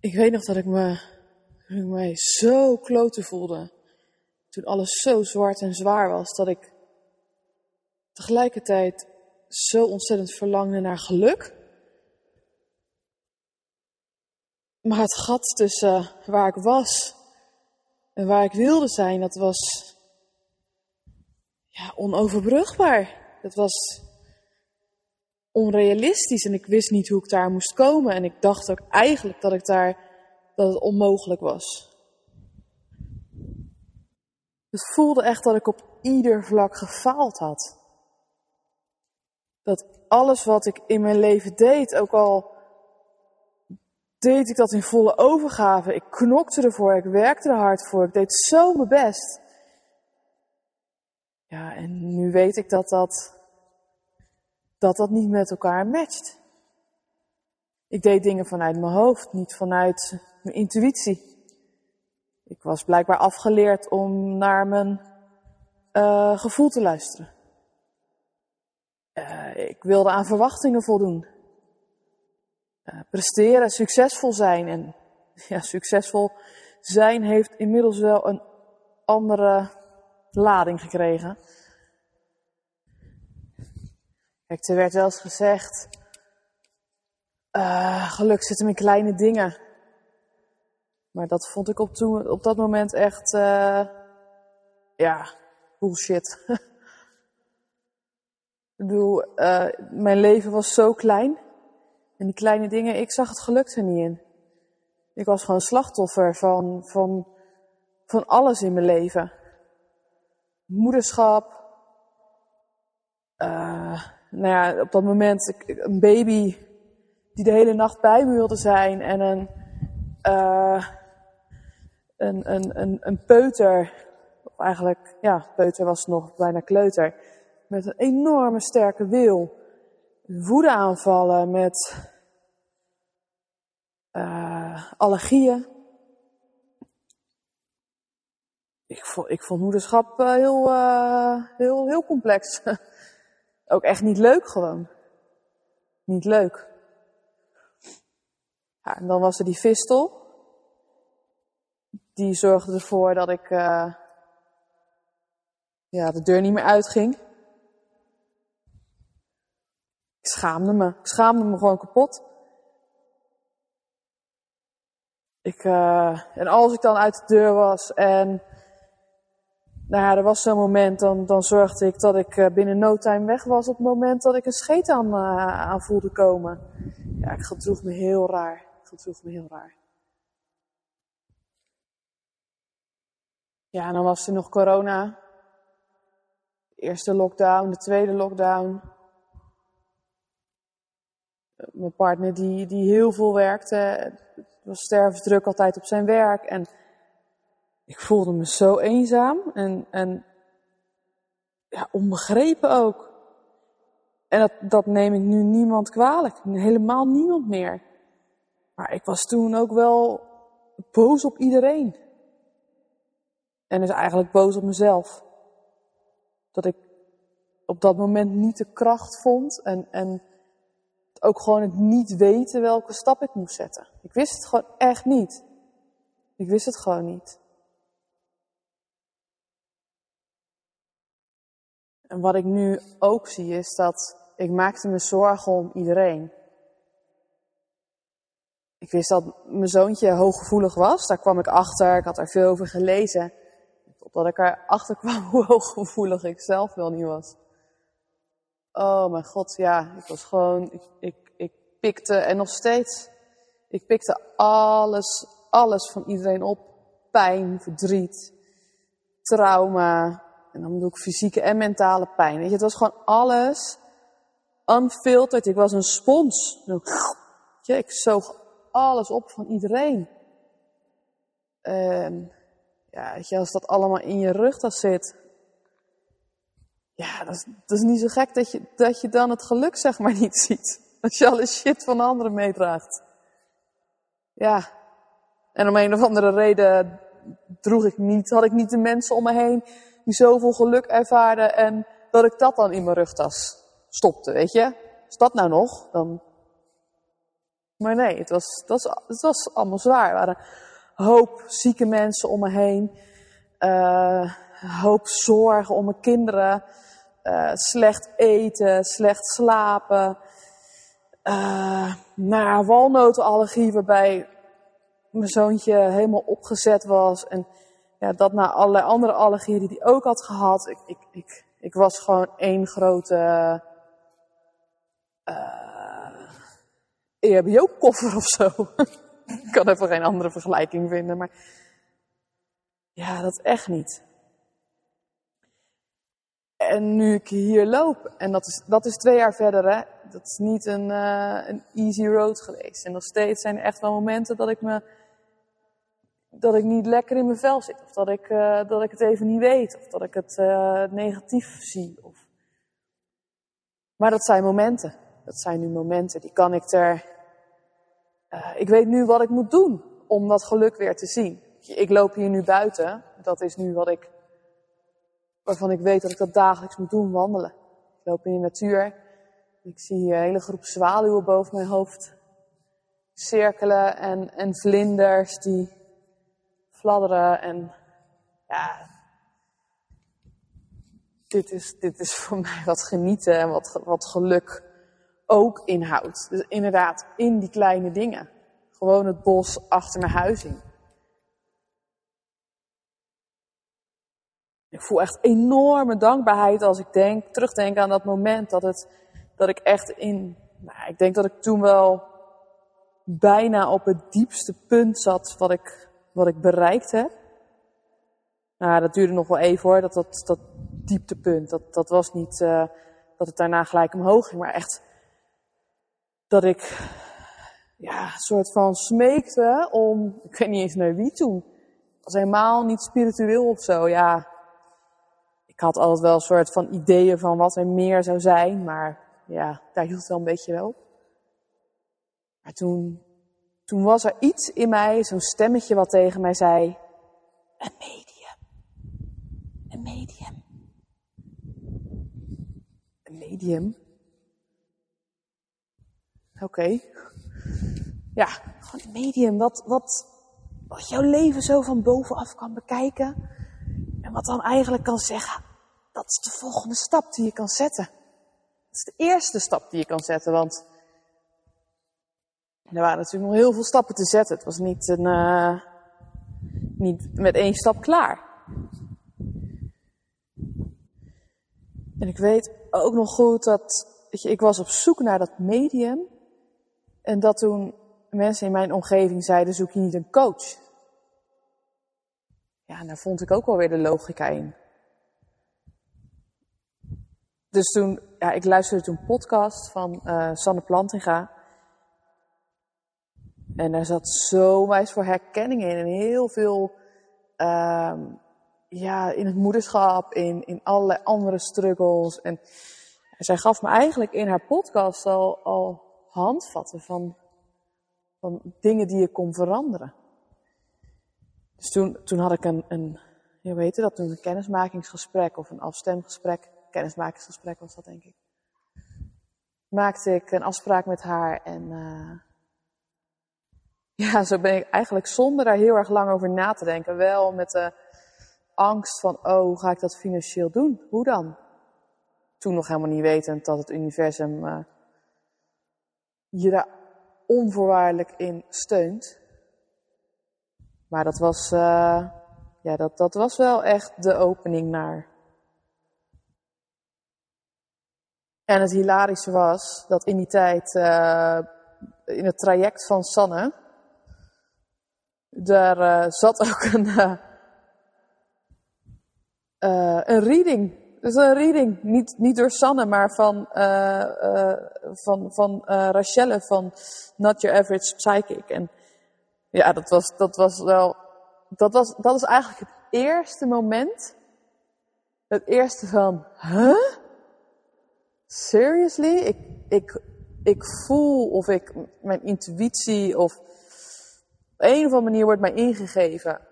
Ik weet nog dat ik me, ik mij zo kloten voelde. Toen alles zo zwart en zwaar was, dat ik tegelijkertijd zo ontzettend verlangde naar geluk. Maar het gat tussen waar ik was en waar ik wilde zijn, dat was ja, onoverbrugbaar. Dat was onrealistisch en ik wist niet hoe ik daar moest komen. En ik dacht ook eigenlijk dat ik daar, dat het onmogelijk was. Het voelde echt dat ik op ieder vlak gefaald had. Dat alles wat ik in mijn leven deed, ook al deed ik dat in volle overgave. Ik knokte ervoor, ik werkte er hard voor, ik deed zo mijn best. Ja, en nu weet ik dat dat, dat, dat niet met elkaar matcht. Ik deed dingen vanuit mijn hoofd, niet vanuit mijn intuïtie. Ik was blijkbaar afgeleerd om naar mijn uh, gevoel te luisteren. Uh, ik wilde aan verwachtingen voldoen. Uh, presteren, succesvol zijn. En ja, succesvol zijn heeft inmiddels wel een andere lading gekregen. Er werd wel eens gezegd, uh, geluk zit hem in kleine dingen. Maar dat vond ik op, toen, op dat moment echt, uh, ja, bullshit. ik bedoel, uh, mijn leven was zo klein. En die kleine dingen, ik zag het geluk er niet in. Ik was gewoon slachtoffer van, van, van alles in mijn leven. Moederschap. Nou ja, op dat moment een baby die de hele nacht bij me wilde zijn. En een, uh, een, een, een, een peuter, of eigenlijk, ja, peuter was nog bijna kleuter, met een enorme sterke wil. Woede aanvallen met uh, allergieën. Ik vond, ik vond moederschap uh, heel, heel, heel complex. Ook echt niet leuk gewoon. Niet leuk. Ja, en dan was er die fistel die zorgde ervoor dat ik uh, ja, de deur niet meer uitging. Ik schaamde me. Ik schaamde me gewoon kapot. Ik, uh, en als ik dan uit de deur was en nou er was zo'n moment, dan, dan zorgde ik dat ik uh, binnen no time weg was op het moment dat ik een scheet aan, aan voelde komen. Ja, ik gedroeg me heel raar. Ik gedroeg me heel raar. Ja, en dan was er nog corona. Eerste lockdown, de tweede lockdown. Mijn partner die, die heel veel werkte. Het was stervensdruk altijd op zijn werk. En ik voelde me zo eenzaam en, en ja, onbegrepen ook. En dat, dat neem ik nu niemand kwalijk. Helemaal niemand meer. Maar ik was toen ook wel boos op iedereen. En is eigenlijk boos op mezelf. Dat ik op dat moment niet de kracht vond en, en ook gewoon het niet weten welke stap ik moest zetten. Ik wist het gewoon echt niet. Ik wist het gewoon niet. En wat ik nu ook zie is dat ik maakte me zorgen om iedereen. Ik wist dat mijn zoontje hooggevoelig was, daar kwam ik achter, ik had er veel over gelezen. Totdat ik erachter kwam hoe hooggevoelig ik zelf wel niet was. Oh mijn god, ja, ik was gewoon, ik, ik, ik pikte, en nog steeds, ik pikte alles, alles van iedereen op. Pijn, verdriet, trauma, en dan bedoel ik fysieke en mentale pijn. Weet je, het was gewoon alles unfiltered. Ik was een spons. Ja, ik zoog alles op van iedereen. En ja, weet je, als dat allemaal in je rugtas zit. Ja, dat is, dat is niet zo gek dat je, dat je dan het geluk zeg maar niet ziet. Als je alle shit van anderen meedraagt. Ja. En om een of andere reden droeg ik niet, had ik niet de mensen om me heen die zoveel geluk ervaren en dat ik dat dan in mijn rugtas stopte, weet je. Is dat nou nog? Dan Maar nee, het was, het was, het was allemaal zwaar. Er waren hoop zieke mensen om me heen. Een hoop zorgen om mijn kinderen. Uh, slecht eten, slecht slapen. Uh, nou, walnotenallergie waarbij mijn zoontje helemaal opgezet was. En ja, dat na allerlei andere allergieën die hij ook had gehad. Ik, ik, ik, ik was gewoon één grote uh, EHBO-koffer of zo. ik kan even geen andere vergelijking vinden, maar ja, dat echt niet. En nu ik hier loop, en dat is, dat is twee jaar verder, hè, dat is niet een, uh, een easy road geweest. En nog steeds zijn er echt wel momenten dat ik me dat ik niet lekker in mijn vel zit. Of dat ik, uh, dat ik het even niet weet. Of dat ik het uh, negatief zie. Of... Maar dat zijn momenten. Dat zijn nu momenten. Die kan ik er. Uh, ik weet nu wat ik moet doen om dat geluk weer te zien. Ik loop hier nu buiten. Dat is nu wat ik. Waarvan ik weet dat ik dat dagelijks moet doen, wandelen. Ik loop in de natuur. Ik zie hier een hele groep zwaluwen boven mijn hoofd cirkelen en, en vlinders die fladderen en ja, dit is, dit is voor mij wat genieten en wat, wat geluk ook inhoudt. Dus inderdaad, in die kleine dingen. Gewoon het bos achter mijn huis in. Ik voel echt enorme dankbaarheid als ik denk, terugdenk aan dat moment dat, het, dat ik echt in, nou, ik denk dat ik toen wel bijna op het diepste punt zat wat ik wat ik bereikt heb. Nou, dat duurde nog wel even hoor, dat, dat, dat dieptepunt. Dat, dat was niet uh, dat het daarna gelijk omhoog ging, maar echt dat ik ja, een soort van smeekte om, ik weet niet eens naar wie toen. Het was helemaal niet spiritueel of zo, ja. Ik had altijd wel een soort van ideeën van wat er meer zou zijn, maar ja, daar hield het wel een beetje wel. Maar toen toen was er iets in mij, zo'n stemmetje wat tegen mij zei, een medium. Een medium. Een medium. Oké. Ja, gewoon een medium. Wat, wat, wat jouw leven zo van bovenaf kan bekijken. En wat dan eigenlijk kan zeggen, dat is de volgende stap die je kan zetten. Dat is de eerste stap die je kan zetten, want er waren natuurlijk nog heel veel stappen te zetten. Het was niet, een, uh, niet met één stap klaar. En ik weet ook nog goed dat ik was op zoek naar dat medium. En dat toen mensen in mijn omgeving zeiden, zoek je niet een coach? Ja, en daar vond ik ook wel weer de logica in. Dus toen, ja, ik luisterde toen podcast van uh, Sanne Plantinga. En daar zat zo wijs voor herkenning in. En heel veel, um, ja, in het moederschap, in, in allerlei andere struggles. En zij gaf me eigenlijk in haar podcast al, al handvatten van, van dingen die je kon veranderen. Dus toen, toen had ik een, een je weet dat, toen een kennismakingsgesprek of een afstemgesprek. Kennismakingsgesprek was dat, denk ik. Maakte ik een afspraak met haar en uh, ja, zo ben ik eigenlijk zonder daar heel erg lang over na te denken. Wel met de angst van, oh, hoe ga ik dat financieel doen? Hoe dan? Toen nog helemaal niet wetend dat het universum uh, je daar onvoorwaardelijk in steunt. Maar dat was, uh, ja, dat, dat was wel echt de opening naar. En het hilarische was dat in die tijd, uh, in het traject van Sanne, daar uh, zat ook een, uh, een reading. Dus een reading, niet, niet door Sanne, maar van, van, van Rachelle van Not Your Average Psychic. En ja, dat was, dat was wel, dat, was, dat is eigenlijk het eerste moment. Het eerste van, huh? Seriously? Ik, ik, ik voel of ik, mijn intuïtie of op een of andere manier wordt mij ingegeven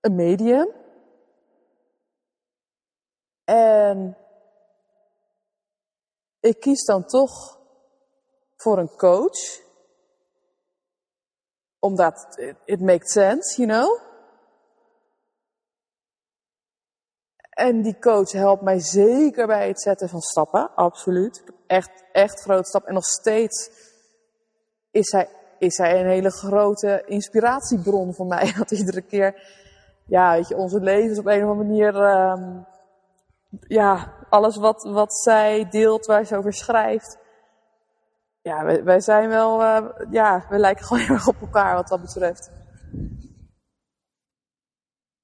een medium. En ik kies dan toch voor een coach. Omdat it makes sense, you know. En die coach helpt mij zeker bij het zetten van stappen, absoluut. Echt, echt grote stap. En nog steeds is hij, is hij een hele grote inspiratiebron voor mij. Dat iedere keer, ja, weet je, onze levens op een of andere manier, um, ja, alles wat, wat zij deelt, waar ze over schrijft. Ja, wij, zijn wel, uh, ja, we lijken gewoon heel erg op elkaar wat dat betreft.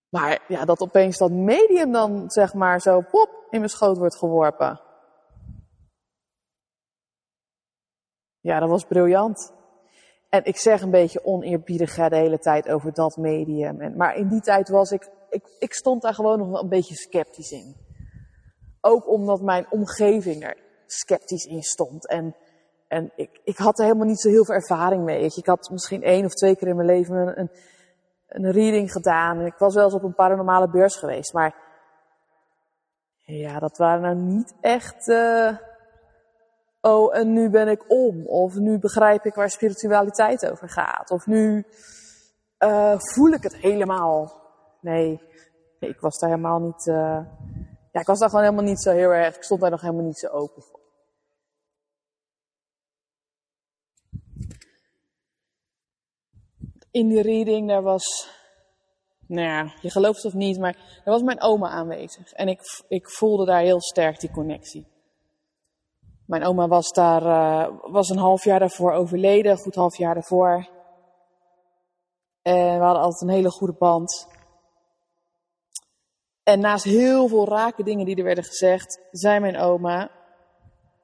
Maar ja, dat opeens dat medium dan, zeg maar, zo pop in mijn schoot wordt geworpen. Ja, dat was briljant. En ik zeg een beetje oneerbiedig de hele tijd over dat medium. En, maar in die tijd was ik, ik, ik stond daar gewoon nog wel een beetje sceptisch in. Ook omdat mijn omgeving er sceptisch in stond. En, en ik, ik had er helemaal niet zo heel veel ervaring mee. Ik had misschien één of twee keer in mijn leven een, een een reading gedaan. En ik was wel eens op een paranormale beurs geweest. Maar ja, dat waren nou niet echt. Uh, oh, en nu ben ik om. Of nu begrijp ik waar spiritualiteit over gaat. Of nu uh, voel ik het helemaal. Nee, ik was daar helemaal niet. Uh, ja, ik was daar gewoon helemaal niet zo heel erg. Ik stond daar nog helemaal niet zo open voor. in die reading, daar was, nou ja, je gelooft het of niet, maar er was mijn oma aanwezig. En ik, ik voelde daar heel sterk die connectie. Mijn oma was daar, uh, was een half jaar daarvoor overleden, een goed half jaar daarvoor. En we hadden altijd een hele goede band. En naast heel veel rake dingen die er werden gezegd, zei mijn oma,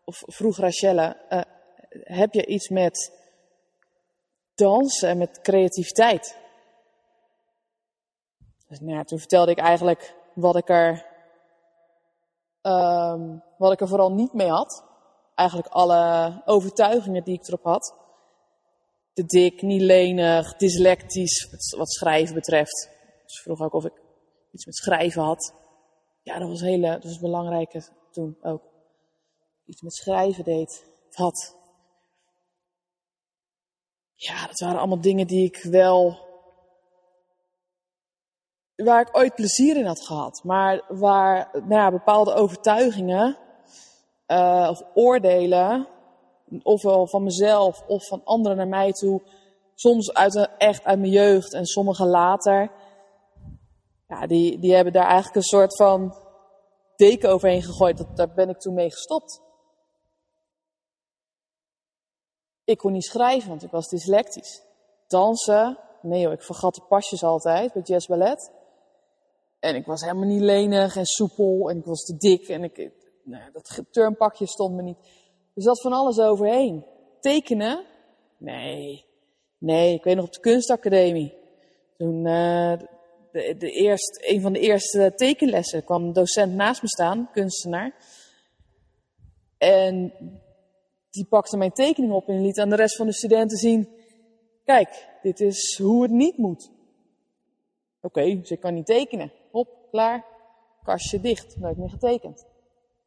of vroeg Rachelle, uh, heb je iets met dansen en met creativiteit. Dus nou toen vertelde ik eigenlijk wat ik er, um, wat ik er vooral niet mee had. Eigenlijk alle overtuigingen die ik erop had. Te dik, niet lenig, dyslectisch, wat schrijven betreft. Dus vroeg ook of ik iets met schrijven had. Ja, dat was hele, dat was belangrijke toen ook. Iets met schrijven deed, had ja, dat waren allemaal dingen die ik wel. waar ik ooit plezier in had gehad. Maar waar nou ja, bepaalde overtuigingen uh, of oordelen, ofwel van mezelf of van anderen naar mij toe, soms uit, echt uit mijn jeugd en sommige later, ja, die, die hebben daar eigenlijk een soort van deken overheen gegooid. Dat, daar ben ik toen mee gestopt. Ik kon niet schrijven, want ik was dyslectisch. Dansen, nee hoor, ik vergat de pasjes altijd bij jazz ballet. En ik was helemaal niet lenig en soepel en ik was te dik en ik, nou, dat turnpakje stond me niet. Er zat van alles overheen. Tekenen? Nee. Nee, ik weet nog op de kunstacademie. Toen, uh, de, de eerst, een van de eerste tekenlessen kwam een docent naast me staan, kunstenaar. En die pakte mijn tekening op en liet aan de rest van de studenten zien: kijk, dit is hoe het niet moet. Oké, okay, dus ik kan niet tekenen. Hop, klaar, kastje dicht, nooit meer getekend.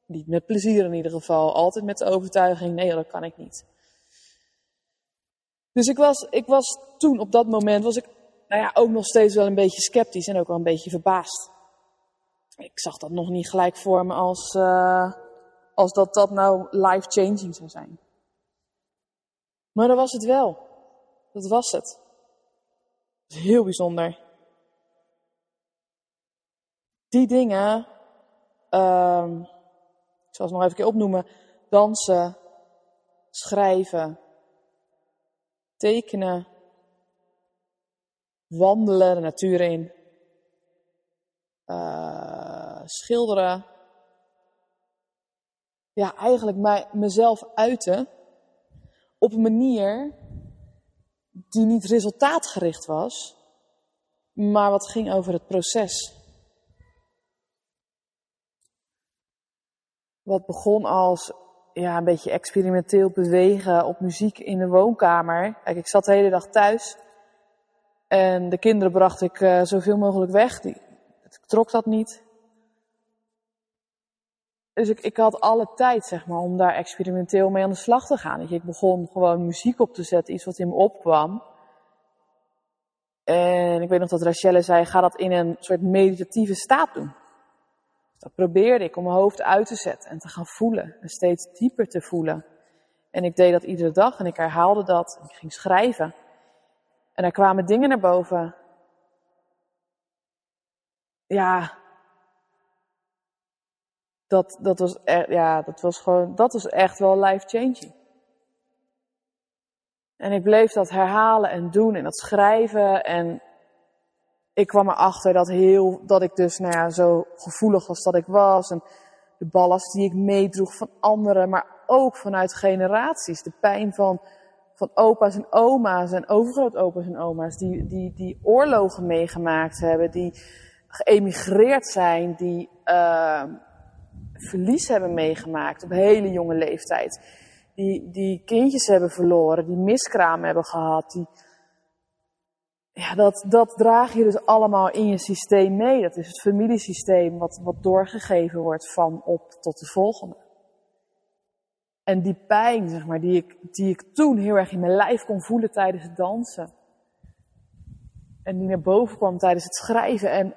Niet met plezier in ieder geval, altijd met de overtuiging: nee, dat kan ik niet. Dus ik was, ik was toen, op dat moment, was ik nou ja, ook nog steeds wel een beetje sceptisch en ook wel een beetje verbaasd. Ik zag dat nog niet gelijk voor me als, uh, als dat dat nou life-changing zou zijn. Maar dat was het wel. Dat was het. Heel bijzonder. Die dingen, um, ik zal ze nog even opnoemen. Dansen, schrijven, tekenen, wandelen de natuur in, uh, schilderen, ja, eigenlijk mij, mezelf uiten op een manier die niet resultaatgericht was, maar wat ging over het proces. Wat begon als ja, een beetje experimenteel bewegen op muziek in de woonkamer. Kijk, ik zat de hele dag thuis en de kinderen bracht ik uh, zoveel mogelijk weg. Die, trok dat niet. Dus ik, ik had alle tijd, zeg maar, om daar experimenteel mee aan de slag te gaan. ik begon gewoon muziek op te zetten, iets wat in me opkwam. En ik weet nog dat Rachelle zei, ga dat in een soort meditatieve staat doen. Dat probeerde ik om mijn hoofd uit te zetten en te gaan voelen. En steeds dieper te voelen. En ik deed dat iedere dag en ik herhaalde dat. En ik ging schrijven. En er kwamen dingen naar boven. Ja. Dat, dat was echt, ja, dat was gewoon, dat was echt wel life changing. En ik bleef dat herhalen en doen en dat schrijven. En ik kwam erachter dat, heel, dat ik dus nou ja, zo gevoelig als dat ik was. En de ballast die ik meedroeg van anderen, maar ook vanuit generaties. De pijn van, van opa's en oma's en overgrootopa's en oma's. Die, die, die oorlogen meegemaakt hebben, die geëmigreerd zijn, die uh, verlies hebben meegemaakt op hele jonge leeftijd die, die kindjes hebben verloren, die miskraam hebben gehad. Die, ja, dat, dat draag je dus allemaal in je systeem mee. Dat is het familiesysteem wat, wat doorgegeven wordt van op tot de volgende. En die pijn, zeg maar, die ik, die ik toen heel erg in mijn lijf kon voelen tijdens het dansen. En die naar boven kwam tijdens het schrijven. En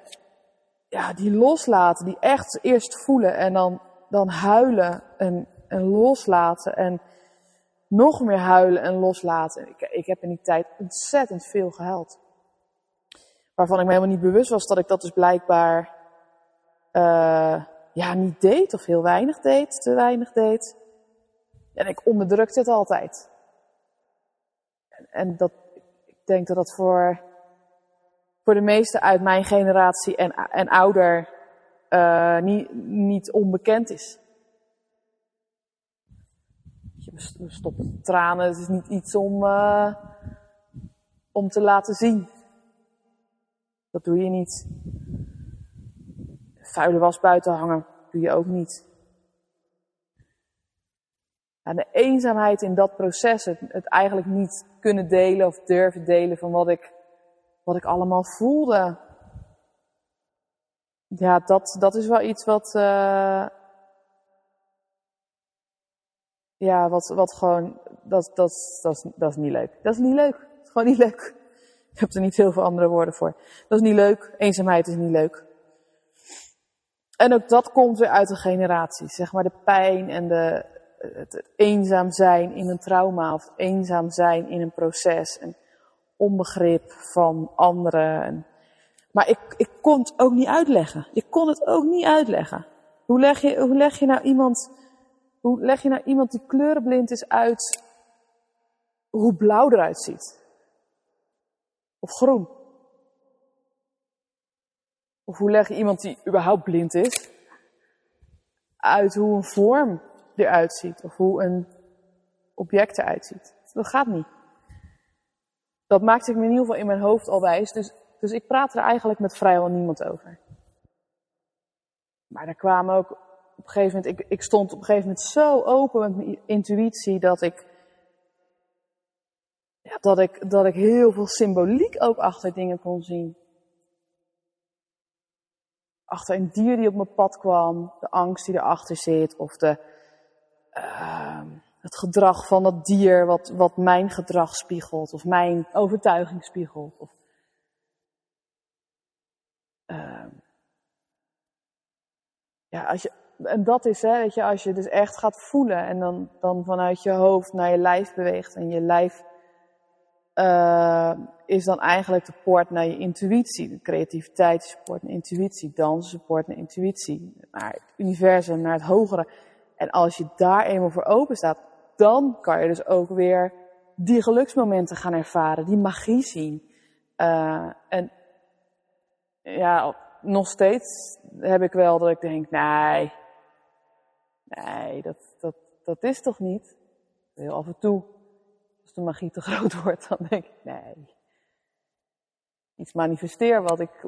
ja, die loslaten, die echt eerst voelen en dan, dan huilen. En en loslaten en nog meer huilen en loslaten. Ik, ik heb in die tijd ontzettend veel gehuild. Waarvan ik me helemaal niet bewust was dat ik dat dus blijkbaar uh, ja, niet deed of heel weinig deed, te weinig deed. En ik onderdrukte het altijd. En, en dat, ik denk dat dat voor, voor de meesten uit mijn generatie en, en ouder uh, niet, niet onbekend is we stoppen tranen. Het is niet iets om, uh, om te laten zien. Dat doe je niet. Vuile was buiten hangen, doe je ook niet. En de eenzaamheid in dat proces, het, eigenlijk niet kunnen delen of durven delen van wat ik, wat ik allemaal voelde. Ja, dat, dat is wel iets wat, uh, ja, wat, wat gewoon, dat, dat, dat, is, dat is niet leuk. Dat is niet leuk. Het is gewoon niet leuk. Ik heb er niet heel veel andere woorden voor. Dat is niet leuk. Eenzaamheid is niet leuk. En ook dat komt weer uit de generatie. Zeg maar de pijn en de, het, eenzaam zijn in een trauma of eenzaam zijn in een proces. En onbegrip van anderen. En, maar ik, ik kon het ook niet uitleggen. Ik kon het ook niet uitleggen. Hoe leg je, hoe leg je nou iemand hoe leg je nou iemand die kleurenblind is uit hoe blauw eruit ziet? Of groen? Of hoe leg je iemand die überhaupt blind is uit hoe een vorm eruit ziet? Of hoe een object eruit ziet? Dat gaat niet. Dat maakte ik me in ieder geval in mijn hoofd al wijs. Dus, dus ik praat er eigenlijk met vrijwel niemand over. Maar er kwamen ook op een gegeven moment, ik, ik stond op een gegeven moment zo open met mijn intuïtie dat ik, dat ik, dat ik heel veel symboliek ook achter dingen kon zien. Achter een dier die op mijn pad kwam, de angst die erachter zit, of de, uh, het gedrag van dat dier wat, wat mijn gedrag spiegelt, of mijn overtuiging spiegelt. Of, uh, ja, als je, en dat is, hè, weet je, als je dus echt gaat voelen en dan, dan vanuit je hoofd naar je lijf beweegt en je lijf uh, is dan eigenlijk de poort naar je intuïtie. De creativiteit is poort naar intuïtie, dansen poort naar intuïtie, naar het universum, naar het hogere. En als je daar eenmaal voor open staat, dan kan je dus ook weer die geluksmomenten gaan ervaren, die magie zien. Uh, en ja, nog steeds heb ik wel dat ik denk, nee, Nee, dat, dat, dat is toch niet? Heel af en toe, de magie te groot wordt, dan denk ik, nee. Iets manifesteer wat ik,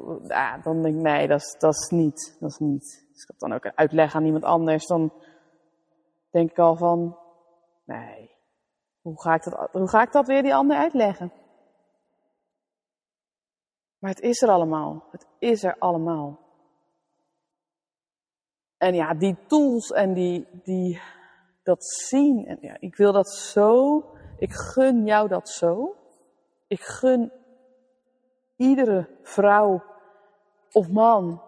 dan denk ik, nee, dat is, dat is niet, dat is niet. Dus ik heb dan ook een uitleg aan iemand anders, dan denk ik al van, nee, hoe ga ik dat, hoe ga ik dat weer die ander uitleggen? Maar het is er allemaal. Het is er allemaal. En ja, die tools en die, die, dat zien. En ja, ik wil dat zo. Ik gun jou dat zo. Ik gun iedere vrouw of man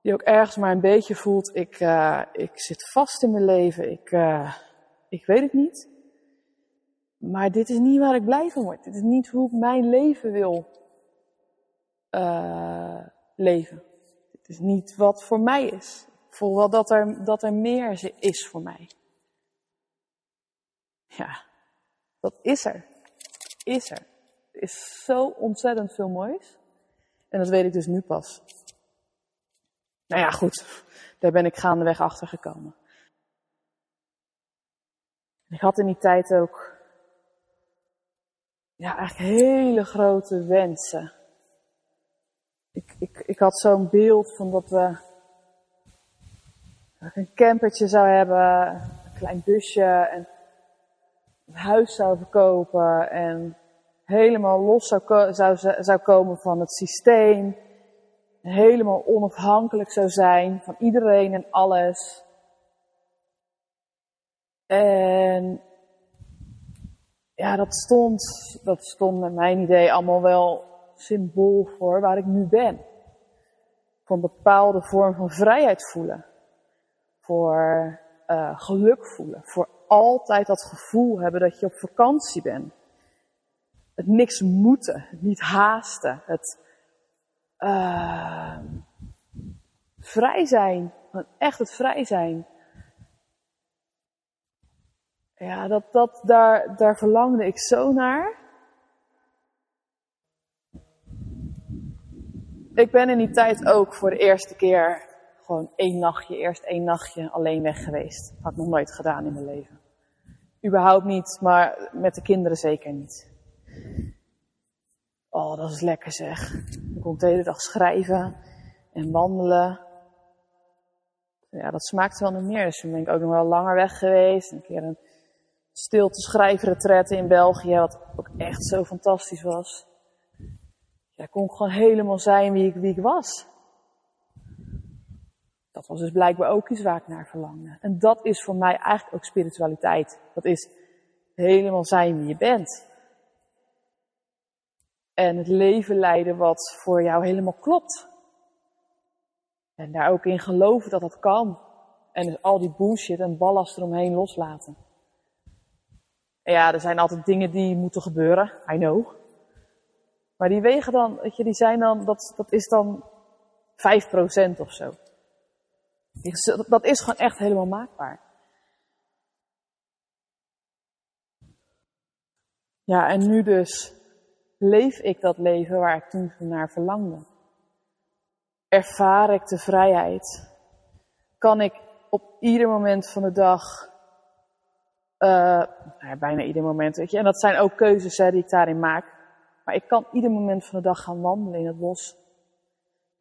die ook ergens maar een beetje voelt, ik, uh, ik zit vast in mijn leven, ik, uh, ik weet het niet. Maar dit is niet waar ik blij van word. Dit is niet hoe ik mijn leven wil uh, leven. Dit is niet wat voor mij is. Ik voel wel dat er, dat er meer is voor mij. Ja, dat is er. Is er. Er is zo ontzettend veel moois. En dat weet ik dus nu pas. Nou ja, goed. Daar ben ik gaandeweg achter gekomen. Ik had in die tijd ook ja, eigenlijk hele grote wensen. Ik, ik, ik had zo'n beeld van dat we een campertje zou hebben, een klein busje en een huis zou verkopen en helemaal los zou, zou, zou komen van het systeem. Helemaal onafhankelijk zou zijn van iedereen en alles. En ja, dat stond, dat stond met mijn idee allemaal wel symbool voor waar ik nu ben. Voor een bepaalde vorm van vrijheid voelen. Voor uh, geluk voelen. Voor altijd dat gevoel hebben dat je op vakantie bent. Het niks moeten, het niet haasten, het uh, vrij zijn, echt het vrij zijn. Ja, dat, dat, daar, daar verlangde ik zo naar. Ik ben in die tijd ook voor de eerste keer gewoon één nachtje, eerst één nachtje alleen weg geweest. Had ik nog nooit gedaan in mijn leven. Überhaupt niet, maar met de kinderen zeker niet. Oh, dat is lekker zeg. Ik kon de hele dag schrijven en wandelen. Ja, dat smaakt wel nog meer. Dus toen ben ik ook nog wel langer weg geweest. Een keer een stilte schrijfretraite in België, wat ook echt zo fantastisch was. Ja, kon ik gewoon helemaal zijn wie ik, wie ik was. Dat was dus blijkbaar ook iets waar ik naar verlangde. En dat is voor mij eigenlijk ook spiritualiteit. Dat is helemaal zijn wie je bent. En het leven leiden wat voor jou helemaal klopt. En daar ook in geloven dat dat kan. En dus al die bullshit en ballast eromheen loslaten. En ja, er zijn altijd dingen die moeten gebeuren. I know. Maar die wegen dan, weet je, die zijn dan, dat, dat is dan 5% of zo. Dat is gewoon echt helemaal maakbaar. Ja, en nu dus leef ik dat leven waar ik toen naar verlangde. Ervaar ik de vrijheid. Kan ik op ieder moment van de dag, nou bijna ieder moment, weet je, en dat zijn ook keuzes hè, die ik daarin maak. Maar ik kan ieder moment van de dag gaan wandelen in het bos.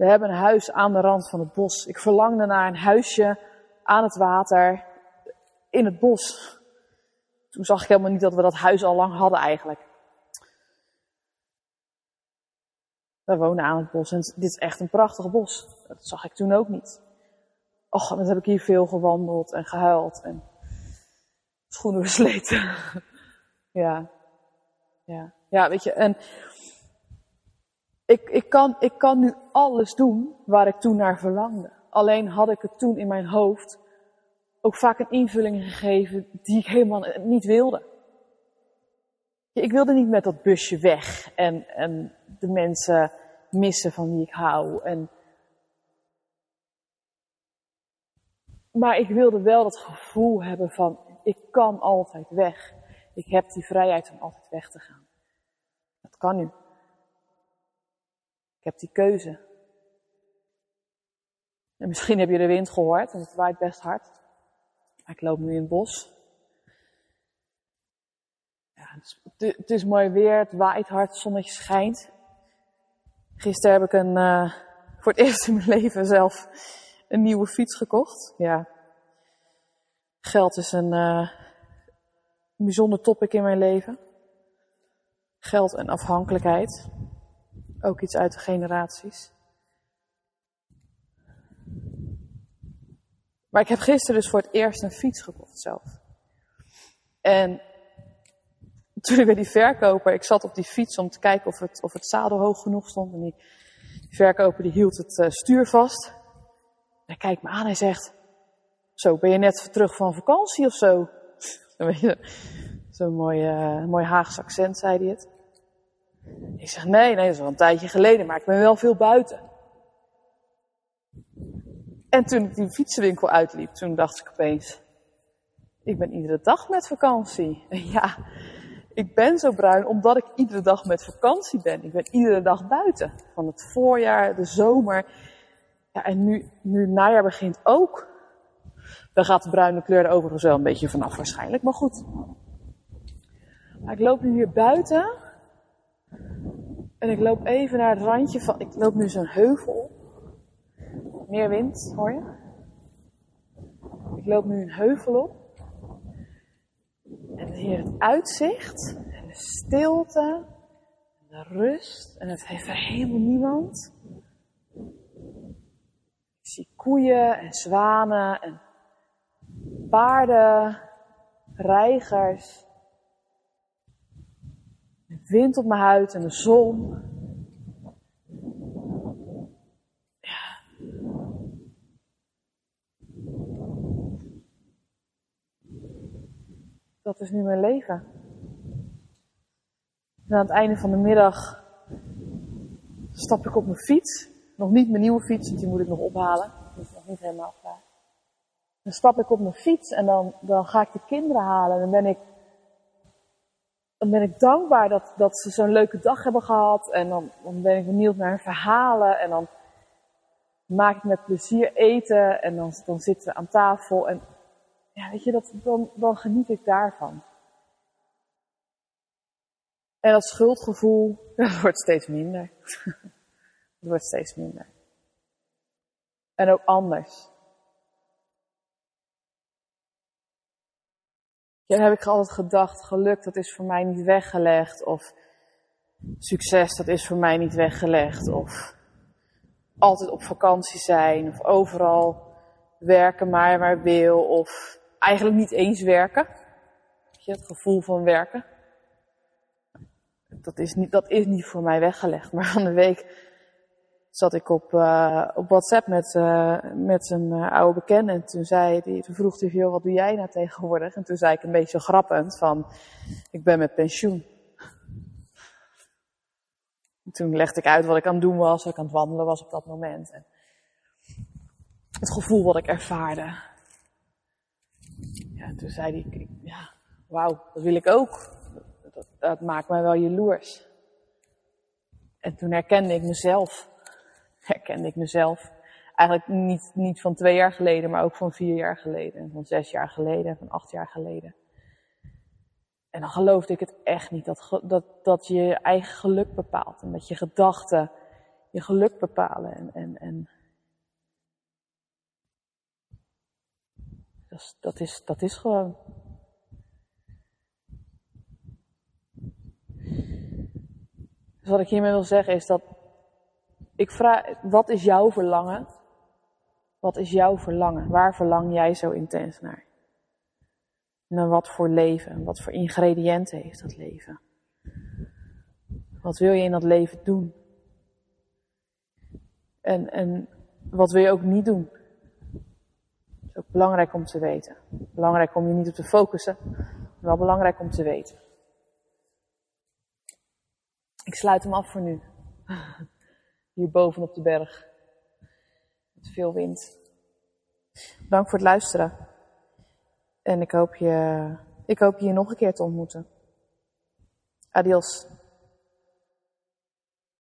We hebben een huis aan de rand van het bos. Ik verlangde naar een huisje aan het water in het bos. Toen zag ik helemaal niet dat we dat huis al lang hadden eigenlijk. We wonen aan het bos en dit is echt een prachtig bos. Dat zag ik toen ook niet. Och, dan heb ik hier veel gewandeld en gehuild en schoenen gesleten. ja, ja, ja, weet je, en ik, ik, kan, ik kan nu alles doen waar ik toen naar verlangde. Alleen had ik het toen in mijn hoofd ook vaak een invulling gegeven die ik helemaal niet wilde. Ik wilde niet met dat busje weg en, en de mensen missen van wie ik hou. En... Maar ik wilde wel dat gevoel hebben van, ik kan altijd weg. Ik heb die vrijheid om altijd weg te gaan. Dat kan nu. Ik heb die keuze. En misschien heb je de wind gehoord, want het waait best hard. Ik loop nu in het bos. Ja, het, is, mooi weer, het waait hard, het zonnetje schijnt. Gisteren heb ik een, uh, voor het eerst in mijn leven zelf een nieuwe fiets gekocht. Ja. Geld is een, uh, bijzonder topic in mijn leven. Geld en afhankelijkheid. Ook iets uit de generaties. Maar ik heb gisteren dus voor het eerst een fiets gekocht zelf. En toen ik bij die verkoper, ik zat op die fiets om te kijken of het, of het zadel hoog genoeg stond. En die, verkoper die hield het uh, stuur vast. Hij kijkt me aan en zegt, zo, ben je net terug van vakantie of zo? Zo'n mooi, uh, mooi Haagse accent, zei hij het. Ik zeg, nee, nee, dat is al een tijdje geleden, maar ik ben wel veel buiten. En toen ik die fietsenwinkel uitliep, toen dacht ik opeens, ik ben iedere dag met vakantie. ja, ik ben zo bruin omdat ik iedere dag met vakantie ben. Ik ben iedere dag buiten. Van het voorjaar, de zomer. Ja, en nu, nu najaar begint ook. Dan gaat de bruine kleur er overigens wel een beetje vanaf waarschijnlijk, maar goed. Maar ik loop nu hier buiten. En ik loop even naar het randje van, ik loop nu zo'n heuvel. Meer wind, hoor je? Ik loop nu een heuvel op. En hier het uitzicht en de stilte en de rust. En het heeft er helemaal niemand. Ik zie koeien en zwanen en paarden, reigers. De wind op mijn huid en de zon. dat is nu mijn leven. En aan het einde van de middag stap ik op mijn fiets. Nog niet mijn nieuwe fiets, want die moet ik nog ophalen. Die is nog niet helemaal klaar. Dan stap ik op mijn fiets en dan, dan ga ik de kinderen halen. En dan ben ik, dan ben ik dankbaar dat, dat ze zo'n leuke dag hebben gehad. En dan, dan ben ik benieuwd naar hun verhalen. En dan maak ik met plezier eten. En dan, dan zitten we aan tafel. En ja, weet je, dat, dan, dan geniet ik daarvan. En dat schuldgevoel, dat wordt steeds minder. Het wordt steeds minder. En ook anders. Ja, dan heb ik altijd gedacht, geluk, dat is voor mij niet weggelegd. Of succes, dat is voor mij niet weggelegd. Of altijd op vakantie zijn. Of overal werken maar waar wil. Of eigenlijk niet eens werken. Je, het gevoel van werken. Dat is, niet, dat is niet voor mij weggelegd. Maar van de week zat ik op, uh, op WhatsApp met, uh, met een uh, oude bekende. En toen, zei die, toen vroeg hij, joh, wat doe jij nou tegenwoordig? En toen zei ik een beetje grappend van, ik ben met pensioen. En toen legde ik uit wat ik aan het doen was, wat ik aan het wandelen was op dat moment. En het gevoel wat ik ervaarde. Ja, toen zei hij, ja, wauw, dat wil ik ook. Dat, dat maakt mij wel jaloers. En toen herkende ik mezelf. Herkende ik mezelf. Eigenlijk niet, niet van twee jaar geleden, maar ook van vier jaar geleden. En van zes jaar geleden, en van acht jaar geleden. En dan geloofde ik het echt niet, dat, dat, dat je je eigen geluk bepaalt. En dat je gedachten je geluk bepalen. En, en, en Dat is, dat is, dat is gewoon. Dus wat ik hiermee wil zeggen is dat ik vraag, wat is jouw verlangen? Wat is jouw verlangen? Waar verlang jij zo intens naar? En wat voor leven? Wat voor ingrediënten heeft dat leven? Wat wil je in dat leven doen? En, en wat wil je ook niet doen? is ook belangrijk om te weten. Belangrijk om je niet op te focussen, maar wel belangrijk om te weten. Ik sluit hem af voor nu. Hier boven op de berg. Met veel wind. Dank voor het luisteren. En ik hoop je, ik hoop je hier nog een keer te ontmoeten. Adios.